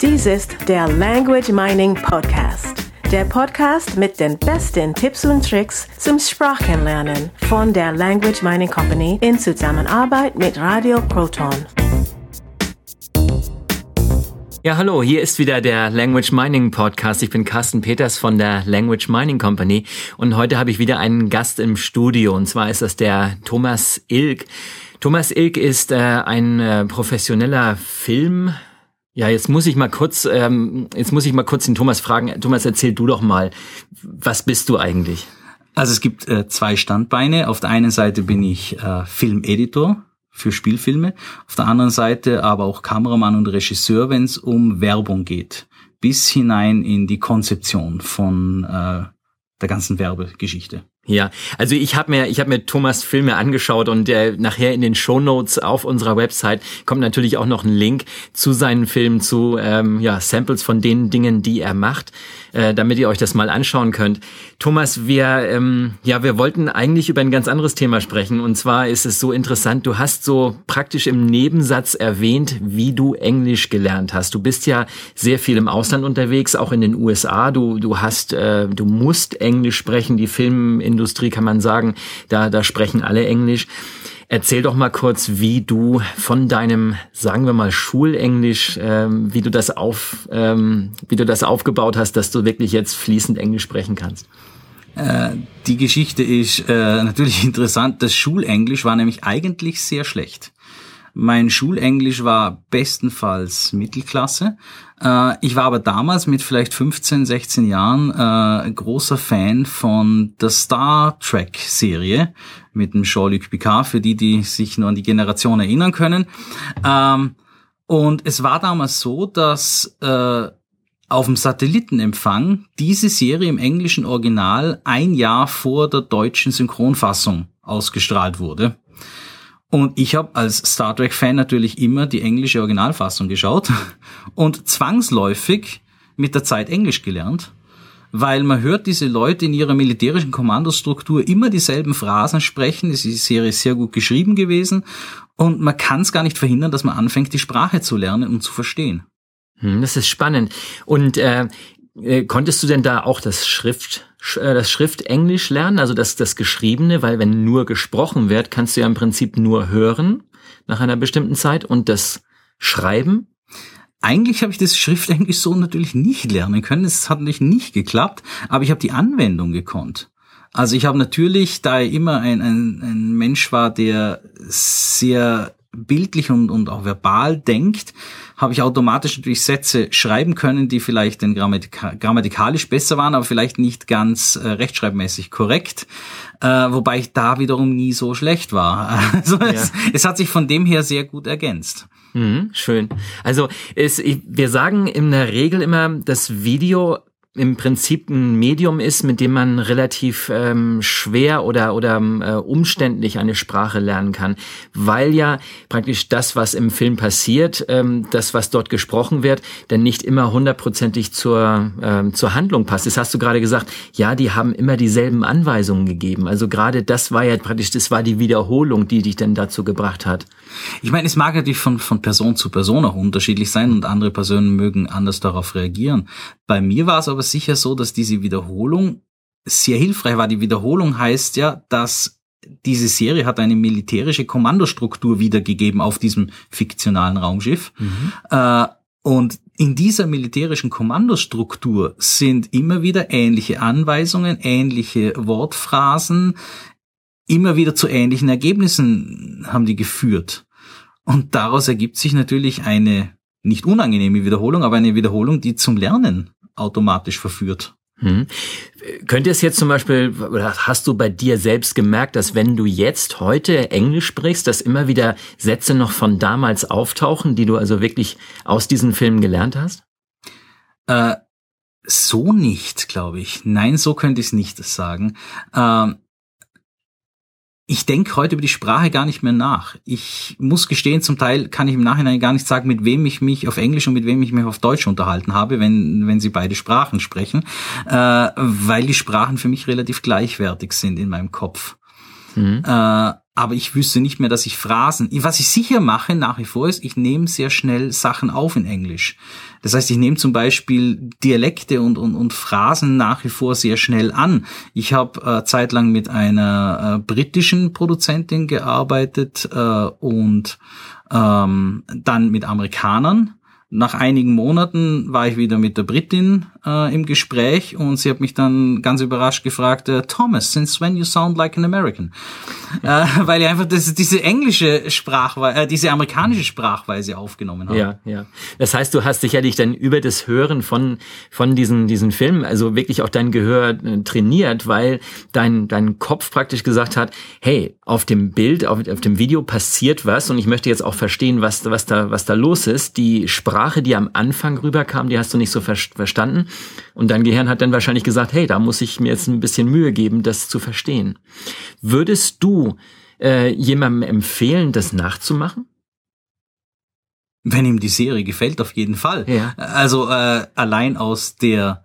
Dies ist der Language Mining Podcast. Der Podcast mit den besten Tipps und Tricks zum Sprachenlernen von der Language Mining Company in Zusammenarbeit mit Radio Proton. Ja, hallo, hier ist wieder der Language Mining Podcast. Ich bin Carsten Peters von der Language Mining Company und heute habe ich wieder einen Gast im Studio und zwar ist das der Thomas Ilk. Thomas Ilk ist äh, ein äh, professioneller Film. Ja, jetzt muss ich mal kurz, ähm, jetzt muss ich mal kurz den Thomas fragen. Thomas, erzähl du doch mal, was bist du eigentlich? Also es gibt äh, zwei Standbeine. Auf der einen Seite bin ich äh, Filmeditor für Spielfilme, auf der anderen Seite aber auch Kameramann und Regisseur, wenn es um Werbung geht, bis hinein in die Konzeption von äh, der ganzen Werbegeschichte. Ja, also ich habe mir, ich habe mir Thomas Filme angeschaut und äh, nachher in den Show Notes auf unserer Website kommt natürlich auch noch ein Link zu seinen Filmen, zu ähm, ja, Samples von den Dingen, die er macht, äh, damit ihr euch das mal anschauen könnt. Thomas, wir, ähm, ja, wir wollten eigentlich über ein ganz anderes Thema sprechen und zwar ist es so interessant. Du hast so praktisch im Nebensatz erwähnt, wie du Englisch gelernt hast. Du bist ja sehr viel im Ausland unterwegs, auch in den USA. Du, du hast, äh, du musst Englisch sprechen. Die Film Industrie kann man sagen, da, da sprechen alle Englisch. Erzähl doch mal kurz, wie du von deinem, sagen wir mal, Schulenglisch, ähm, wie du das auf, ähm, wie du das aufgebaut hast, dass du wirklich jetzt fließend Englisch sprechen kannst. Äh, die Geschichte ist äh, natürlich interessant. Das Schulenglisch war nämlich eigentlich sehr schlecht. Mein Schulenglisch war bestenfalls Mittelklasse. Äh, ich war aber damals mit vielleicht 15, 16 Jahren äh, großer Fan von der Star Trek Serie mit dem Jean-Luc Picard, für die, die sich nur an die Generation erinnern können. Ähm, und es war damals so, dass äh, auf dem Satellitenempfang diese Serie im englischen Original ein Jahr vor der deutschen Synchronfassung ausgestrahlt wurde. Und ich habe als Star Trek-Fan natürlich immer die englische Originalfassung geschaut und zwangsläufig mit der Zeit Englisch gelernt, weil man hört diese Leute in ihrer militärischen Kommandostruktur immer dieselben Phrasen sprechen. Die Serie ist sehr gut geschrieben gewesen und man kann es gar nicht verhindern, dass man anfängt, die Sprache zu lernen und zu verstehen. Hm, das ist spannend. Und äh, äh, konntest du denn da auch das Schrift, das Schriftenglisch lernen, also das, das Geschriebene, weil wenn nur gesprochen wird, kannst du ja im Prinzip nur hören nach einer bestimmten Zeit und das Schreiben? Eigentlich habe ich das Schriftenglisch so natürlich nicht lernen können. Es hat natürlich nicht geklappt, aber ich habe die Anwendung gekonnt. Also ich habe natürlich, da ich immer ein, ein, ein Mensch war, der sehr bildlich und, und auch verbal denkt, habe ich automatisch natürlich Sätze schreiben können, die vielleicht dann grammatika grammatikalisch besser waren, aber vielleicht nicht ganz äh, rechtschreibmäßig korrekt. Äh, wobei ich da wiederum nie so schlecht war. Also ja. es, es hat sich von dem her sehr gut ergänzt. Mhm, schön. Also es, wir sagen in der Regel immer, das Video im Prinzip ein Medium ist, mit dem man relativ ähm, schwer oder oder äh, umständlich eine Sprache lernen kann, weil ja praktisch das, was im Film passiert, ähm, das, was dort gesprochen wird, dann nicht immer hundertprozentig zur ähm, zur Handlung passt. Das hast du gerade gesagt. Ja, die haben immer dieselben Anweisungen gegeben. Also gerade das war ja praktisch, das war die Wiederholung, die dich dann dazu gebracht hat. Ich meine, es mag natürlich von von Person zu Person auch unterschiedlich sein und andere Personen mögen anders darauf reagieren. Bei mir war es aber sicher so, dass diese Wiederholung sehr hilfreich war. Die Wiederholung heißt ja, dass diese Serie hat eine militärische Kommandostruktur wiedergegeben auf diesem fiktionalen Raumschiff. Mhm. Äh, und in dieser militärischen Kommandostruktur sind immer wieder ähnliche Anweisungen, ähnliche Wortphrasen, immer wieder zu ähnlichen Ergebnissen haben die geführt. Und daraus ergibt sich natürlich eine nicht unangenehme Wiederholung, aber eine Wiederholung, die zum Lernen automatisch verführt. Hm. Könnte es jetzt zum Beispiel, oder hast du bei dir selbst gemerkt, dass wenn du jetzt heute Englisch sprichst, dass immer wieder Sätze noch von damals auftauchen, die du also wirklich aus diesen Filmen gelernt hast? Äh, so nicht, glaube ich. Nein, so könnte ich es nicht sagen. Ähm, ich denke heute über die Sprache gar nicht mehr nach. Ich muss gestehen, zum Teil kann ich im Nachhinein gar nicht sagen, mit wem ich mich auf Englisch und mit wem ich mich auf Deutsch unterhalten habe, wenn, wenn sie beide Sprachen sprechen, äh, weil die Sprachen für mich relativ gleichwertig sind in meinem Kopf. Mhm. Äh, aber ich wüsste nicht mehr, dass ich Phrasen. Was ich sicher mache nach wie vor ist, ich nehme sehr schnell Sachen auf in Englisch. Das heißt, ich nehme zum Beispiel Dialekte und, und, und Phrasen nach wie vor sehr schnell an. Ich habe äh, zeitlang mit einer äh, britischen Produzentin gearbeitet äh, und ähm, dann mit Amerikanern nach einigen Monaten war ich wieder mit der Britin äh, im Gespräch und sie hat mich dann ganz überrascht gefragt, äh, Thomas, since when you sound like an American? äh, weil ich einfach das, diese englische Sprachweise, äh, diese amerikanische Sprachweise aufgenommen habe. Ja, ja. Das heißt, du hast sicherlich dann über das Hören von, von diesen, diesen Filmen, also wirklich auch dein Gehör äh, trainiert, weil dein, dein Kopf praktisch gesagt hat, hey, auf dem Bild, auf, auf dem Video passiert was und ich möchte jetzt auch verstehen, was, was da, was da los ist. Die Sprache Sprache, die am Anfang rüberkam, die hast du nicht so ver verstanden. Und dein Gehirn hat dann wahrscheinlich gesagt, hey, da muss ich mir jetzt ein bisschen Mühe geben, das zu verstehen. Würdest du äh, jemandem empfehlen, das nachzumachen? Wenn ihm die Serie gefällt, auf jeden Fall. Ja. Also äh, allein aus der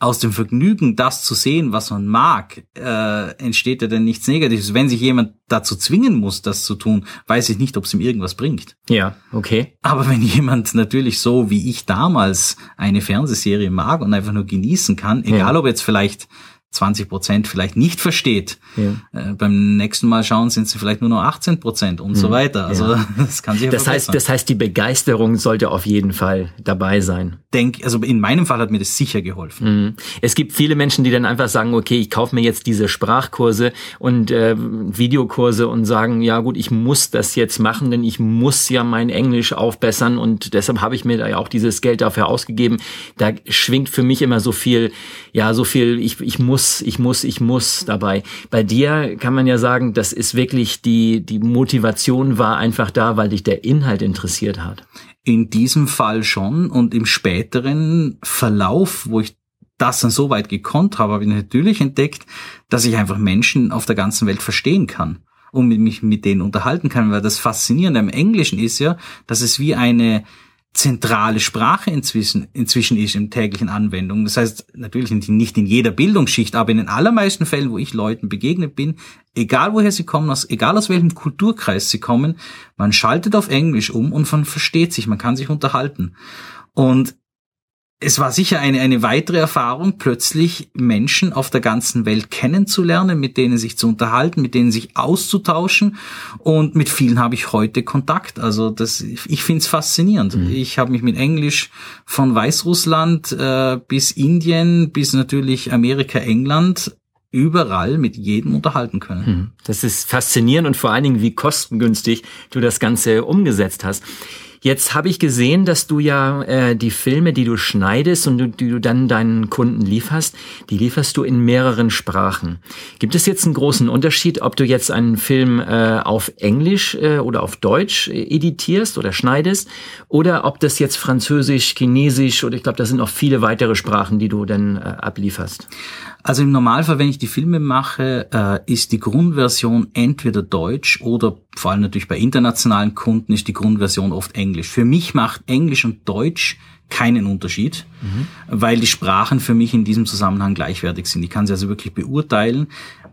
aus dem Vergnügen, das zu sehen, was man mag, äh, entsteht ja dann nichts Negatives. Wenn sich jemand dazu zwingen muss, das zu tun, weiß ich nicht, ob es ihm irgendwas bringt. Ja, okay. Aber wenn jemand natürlich so wie ich damals eine Fernsehserie mag und einfach nur genießen kann, egal ja. ob jetzt vielleicht 20 Prozent vielleicht nicht versteht. Ja. Äh, beim nächsten Mal schauen sind sie vielleicht nur noch 18 Prozent und mhm. so weiter. Also ja. das kann sich ja das heißt, das heißt, die Begeisterung sollte auf jeden Fall dabei sein. Denk, also in meinem Fall hat mir das sicher geholfen. Mhm. Es gibt viele Menschen, die dann einfach sagen, okay, ich kaufe mir jetzt diese Sprachkurse und äh, Videokurse und sagen, ja gut, ich muss das jetzt machen, denn ich muss ja mein Englisch aufbessern und deshalb habe ich mir da ja auch dieses Geld dafür ausgegeben. Da schwingt für mich immer so viel, ja, so viel, ich, ich muss muss, ich muss, ich muss dabei. Bei dir kann man ja sagen, das ist wirklich die, die Motivation war einfach da, weil dich der Inhalt interessiert hat. In diesem Fall schon und im späteren Verlauf, wo ich das dann so weit gekonnt habe, habe ich natürlich entdeckt, dass ich einfach Menschen auf der ganzen Welt verstehen kann und mich mit denen unterhalten kann, weil das Faszinierende am Englischen ist ja, dass es wie eine zentrale Sprache inzwischen, inzwischen ist in täglichen Anwendungen. Das heißt, natürlich nicht in jeder Bildungsschicht, aber in den allermeisten Fällen, wo ich Leuten begegnet bin, egal woher sie kommen, aus, egal aus welchem Kulturkreis sie kommen, man schaltet auf Englisch um und man versteht sich, man kann sich unterhalten. Und es war sicher eine, eine weitere Erfahrung, plötzlich Menschen auf der ganzen Welt kennenzulernen, mit denen sich zu unterhalten, mit denen sich auszutauschen. Und mit vielen habe ich heute Kontakt. Also das, ich finde es faszinierend. Mhm. Ich habe mich mit Englisch von Weißrussland äh, bis Indien, bis natürlich Amerika, England überall mit jedem unterhalten können. Mhm. Das ist faszinierend und vor allen Dingen, wie kostengünstig du das Ganze umgesetzt hast. Jetzt habe ich gesehen, dass du ja äh, die Filme, die du schneidest und du, die du dann deinen Kunden lieferst, die lieferst du in mehreren Sprachen. Gibt es jetzt einen großen Unterschied, ob du jetzt einen Film äh, auf Englisch äh, oder auf Deutsch äh, editierst oder schneidest oder ob das jetzt Französisch, Chinesisch oder ich glaube, da sind noch viele weitere Sprachen, die du dann äh, ablieferst? Also im Normalfall, wenn ich die Filme mache, äh, ist die Grundversion entweder Deutsch oder vor allem natürlich bei internationalen Kunden ist die Grundversion oft Englisch. Für mich macht Englisch und Deutsch keinen Unterschied, mhm. weil die Sprachen für mich in diesem Zusammenhang gleichwertig sind. Ich kann sie also wirklich beurteilen.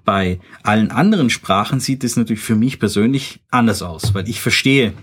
Bei allen anderen Sprachen sieht es natürlich für mich persönlich anders aus, weil ich verstehe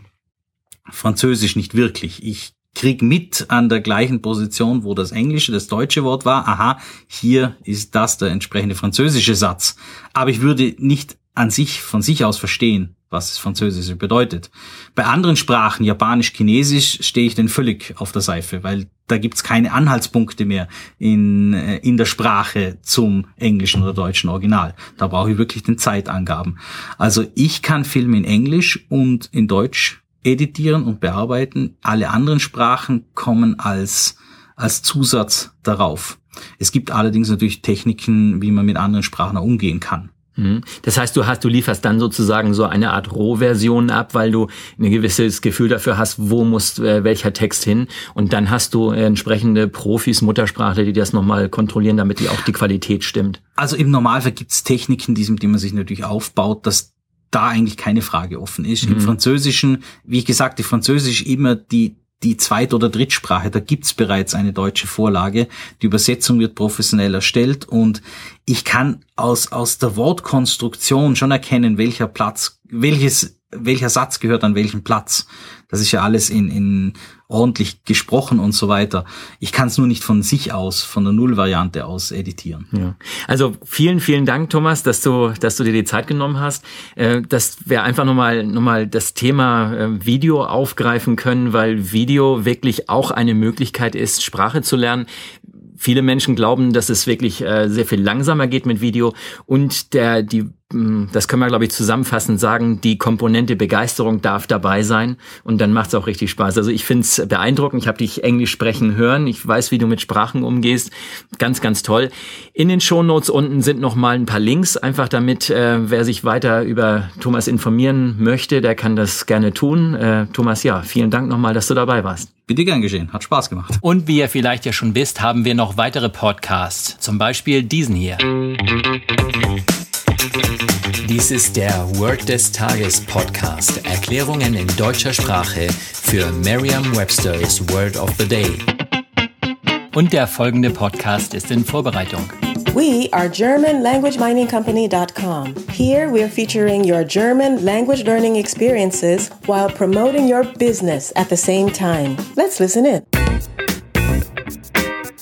Französisch nicht wirklich. Ich krieg mit an der gleichen Position, wo das englische, das deutsche Wort war. Aha, hier ist das der entsprechende französische Satz. Aber ich würde nicht an sich, von sich aus verstehen, was das Französische bedeutet. Bei anderen Sprachen, Japanisch, Chinesisch, stehe ich denn völlig auf der Seife, weil da gibt's keine Anhaltspunkte mehr in, äh, in der Sprache zum englischen oder deutschen Original. Da brauche ich wirklich den Zeitangaben. Also ich kann Filme in Englisch und in Deutsch editieren und bearbeiten. Alle anderen Sprachen kommen als, als Zusatz darauf. Es gibt allerdings natürlich Techniken, wie man mit anderen Sprachen umgehen kann. Mhm. Das heißt, du hast, du lieferst dann sozusagen so eine Art Rohversion ab, weil du ein gewisses Gefühl dafür hast, wo muss äh, welcher Text hin. Und dann hast du entsprechende Profis, Muttersprachler, die das nochmal kontrollieren, damit die auch die Qualität stimmt. Also im Normalfall gibt es Techniken, die, die man sich natürlich aufbaut, dass da eigentlich keine Frage offen ist. Mhm. Im Französischen, wie ich gesagt, die Französisch immer die die Zweit- oder Drittsprache, da gibt's bereits eine deutsche Vorlage. Die Übersetzung wird professionell erstellt und ich kann aus, aus der Wortkonstruktion schon erkennen, welcher Platz welches, welcher Satz gehört an welchen Platz. Das ist ja alles in, in ordentlich gesprochen und so weiter. Ich kann es nur nicht von sich aus, von der Null-Variante aus editieren. Ja. Also vielen, vielen Dank, Thomas, dass du, dass du dir die Zeit genommen hast, äh, dass wir einfach nochmal noch mal das Thema äh, Video aufgreifen können, weil Video wirklich auch eine Möglichkeit ist, Sprache zu lernen. Viele Menschen glauben, dass es wirklich äh, sehr viel langsamer geht mit Video und der die das können wir, glaube ich, zusammenfassend sagen, die Komponente Begeisterung darf dabei sein und dann macht es auch richtig Spaß. Also ich finde es beeindruckend. Ich habe dich Englisch sprechen hören. Ich weiß, wie du mit Sprachen umgehst. Ganz, ganz toll. In den Shownotes unten sind noch mal ein paar Links, einfach damit, äh, wer sich weiter über Thomas informieren möchte, der kann das gerne tun. Äh, Thomas, ja, vielen Dank nochmal, dass du dabei warst. Bitte gern geschehen. Hat Spaß gemacht. Und wie ihr vielleicht ja schon wisst, haben wir noch weitere Podcasts. Zum Beispiel diesen hier. Dies ist der Word des Tages Podcast. Erklärungen in deutscher Sprache für Merriam-Webster's Word of the Day. Und der folgende Podcast ist in Vorbereitung. We are GermanLanguageMiningCompany.com. Here we're featuring your German language learning experiences while promoting your business at the same time. Let's listen in.